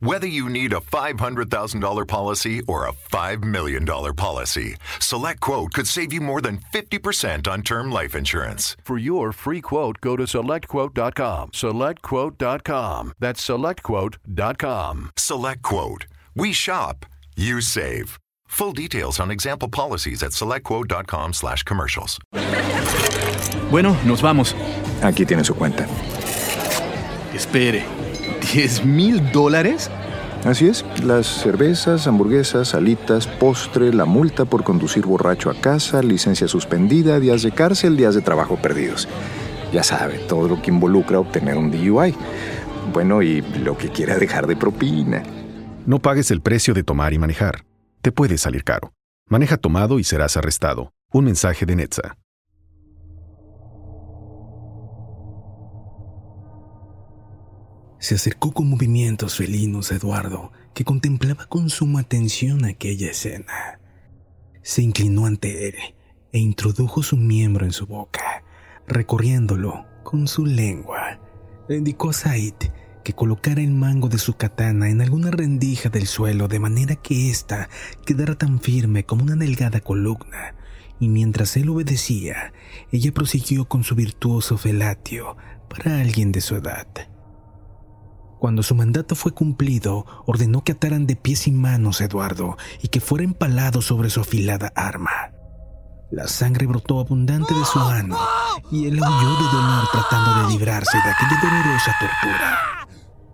Whether you need a $500,000 policy or a $5 million policy, SelectQuote could save you more than 50% on term life insurance. For your free quote, go to selectquote.com. SelectQuote.com. That's selectquote.com. SelectQuote. We shop, you save. Full details on example policies at selectquote.com slash commercials. Bueno, nos vamos. Aquí tiene su cuenta. Espere, ¿10 mil dólares? Así es, las cervezas, hamburguesas, alitas, postre, la multa por conducir borracho a casa, licencia suspendida, días de cárcel, días de trabajo perdidos. Ya sabe, todo lo que involucra obtener un DUI. Bueno, y lo que quiera dejar de propina. No pagues el precio de tomar y manejar. Te puede salir caro. Maneja tomado y serás arrestado. Un mensaje de Netza. Se acercó con movimientos felinos a Eduardo, que contemplaba con suma atención aquella escena. Se inclinó ante él e introdujo su miembro en su boca, recorriéndolo con su lengua. Le indicó a Said que colocara el mango de su katana en alguna rendija del suelo de manera que ésta quedara tan firme como una delgada columna, y mientras él obedecía, ella prosiguió con su virtuoso felatio para alguien de su edad. Cuando su mandato fue cumplido, ordenó que ataran de pies y manos a Eduardo y que fuera empalado sobre su afilada arma. La sangre brotó abundante de su mano y él huyó de dolor tratando de librarse de aquella dolorosa tortura.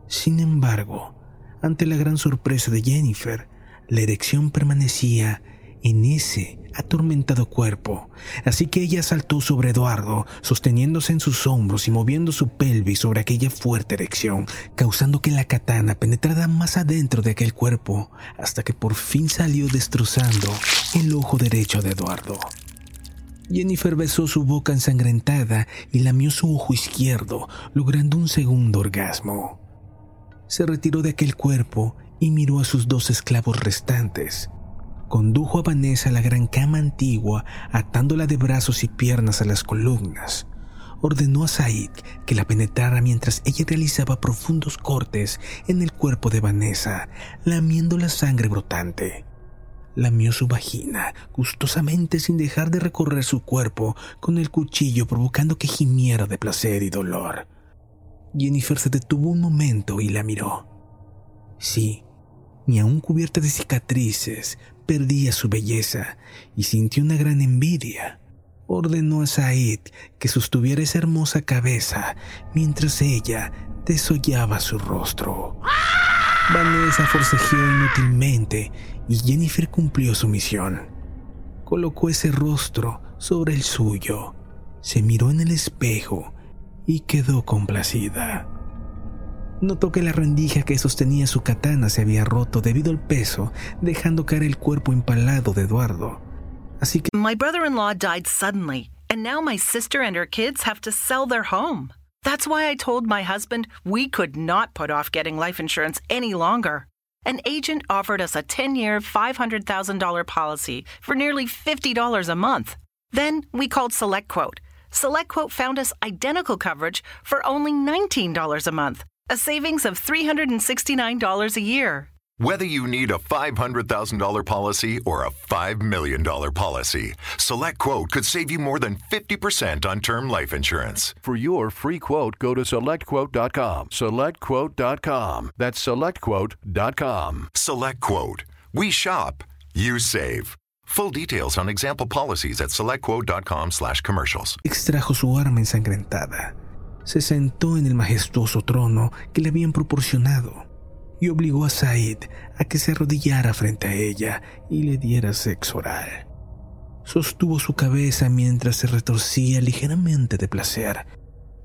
Sin embargo, ante la gran sorpresa de Jennifer, la erección permanecía en ese atormentado cuerpo, así que ella saltó sobre Eduardo, sosteniéndose en sus hombros y moviendo su pelvis sobre aquella fuerte erección, causando que la katana penetrara más adentro de aquel cuerpo, hasta que por fin salió destrozando el ojo derecho de Eduardo. Jennifer besó su boca ensangrentada y lamió su ojo izquierdo, logrando un segundo orgasmo. Se retiró de aquel cuerpo y miró a sus dos esclavos restantes, condujo a Vanessa a la gran cama antigua, atándola de brazos y piernas a las columnas. Ordenó a Said que la penetrara mientras ella realizaba profundos cortes en el cuerpo de Vanessa, lamiendo la sangre brotante. Lamió su vagina gustosamente sin dejar de recorrer su cuerpo con el cuchillo provocando que gimiera de placer y dolor. Jennifer se detuvo un momento y la miró. Sí, ni aun cubierta de cicatrices, perdía su belleza y sintió una gran envidia. Ordenó a Said que sostuviera esa hermosa cabeza mientras ella desollaba su rostro. Vanessa forcejeó inútilmente y Jennifer cumplió su misión. Colocó ese rostro sobre el suyo, se miró en el espejo y quedó complacida. Notó que la rendija que sostenía su katana se había roto debido al peso, dejando caer el cuerpo empalado de Eduardo. Así que... My brother-in-law died suddenly, and now my sister and her kids have to sell their home. That's why I told my husband we could not put off getting life insurance any longer. An agent offered us a 10 year, $500,000 policy for nearly $50 a month. Then we called SelectQuote. SelectQuote found us identical coverage for only $19 a month, a savings of $369 a year. Whether you need a $500,000 policy or a $5 million policy, SelectQuote could save you more than 50% on term life insurance. For your free quote, go to selectquote.com. Selectquote.com. That's selectquote.com. SelectQuote. We shop, you save. Full details on example policies at selectquote.com slash commercials. extrajo su arma ensangrentada. Se sentó en el majestuoso trono que le habían proporcionado y obligó a Said a que se arrodillara frente a ella y le diera sexo oral. Sostuvo su cabeza mientras se retorcía ligeramente de placer.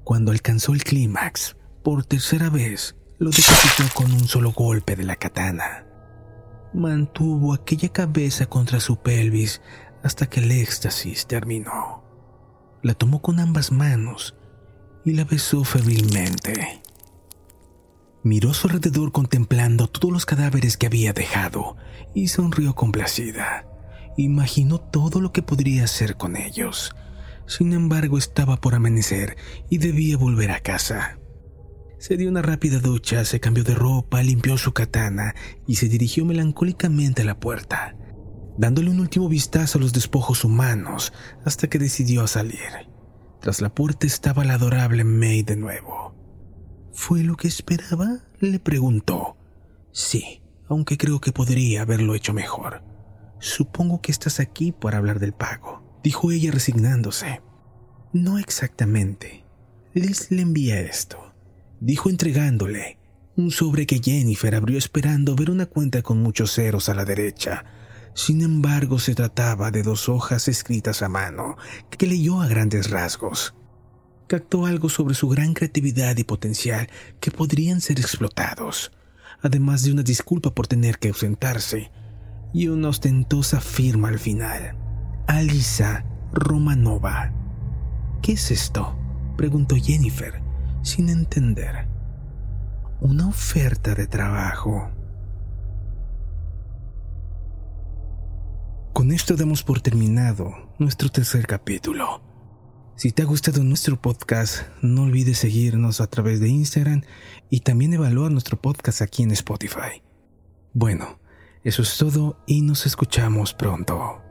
Cuando alcanzó el clímax, por tercera vez, lo decapitó con un solo golpe de la katana. mantuvo aquella cabeza contra su pelvis hasta que el éxtasis terminó. La tomó con ambas manos y la besó febrilmente. Miró a su alrededor contemplando todos los cadáveres que había dejado y sonrió complacida. Imaginó todo lo que podría hacer con ellos. Sin embargo, estaba por amanecer y debía volver a casa. Se dio una rápida ducha, se cambió de ropa, limpió su katana y se dirigió melancólicamente a la puerta, dándole un último vistazo a los despojos humanos hasta que decidió salir. Tras la puerta estaba la adorable May de nuevo. ¿Fue lo que esperaba? le preguntó. Sí, aunque creo que podría haberlo hecho mejor. Supongo que estás aquí para hablar del pago, dijo ella resignándose. No exactamente. Liz le envía esto dijo entregándole un sobre que Jennifer abrió esperando ver una cuenta con muchos ceros a la derecha. Sin embargo, se trataba de dos hojas escritas a mano que leyó a grandes rasgos. Captó algo sobre su gran creatividad y potencial que podrían ser explotados, además de una disculpa por tener que ausentarse y una ostentosa firma al final. Alisa Romanova. ¿Qué es esto? preguntó Jennifer sin entender. Una oferta de trabajo. Con esto damos por terminado nuestro tercer capítulo. Si te ha gustado nuestro podcast, no olvides seguirnos a través de Instagram y también evaluar nuestro podcast aquí en Spotify. Bueno, eso es todo y nos escuchamos pronto.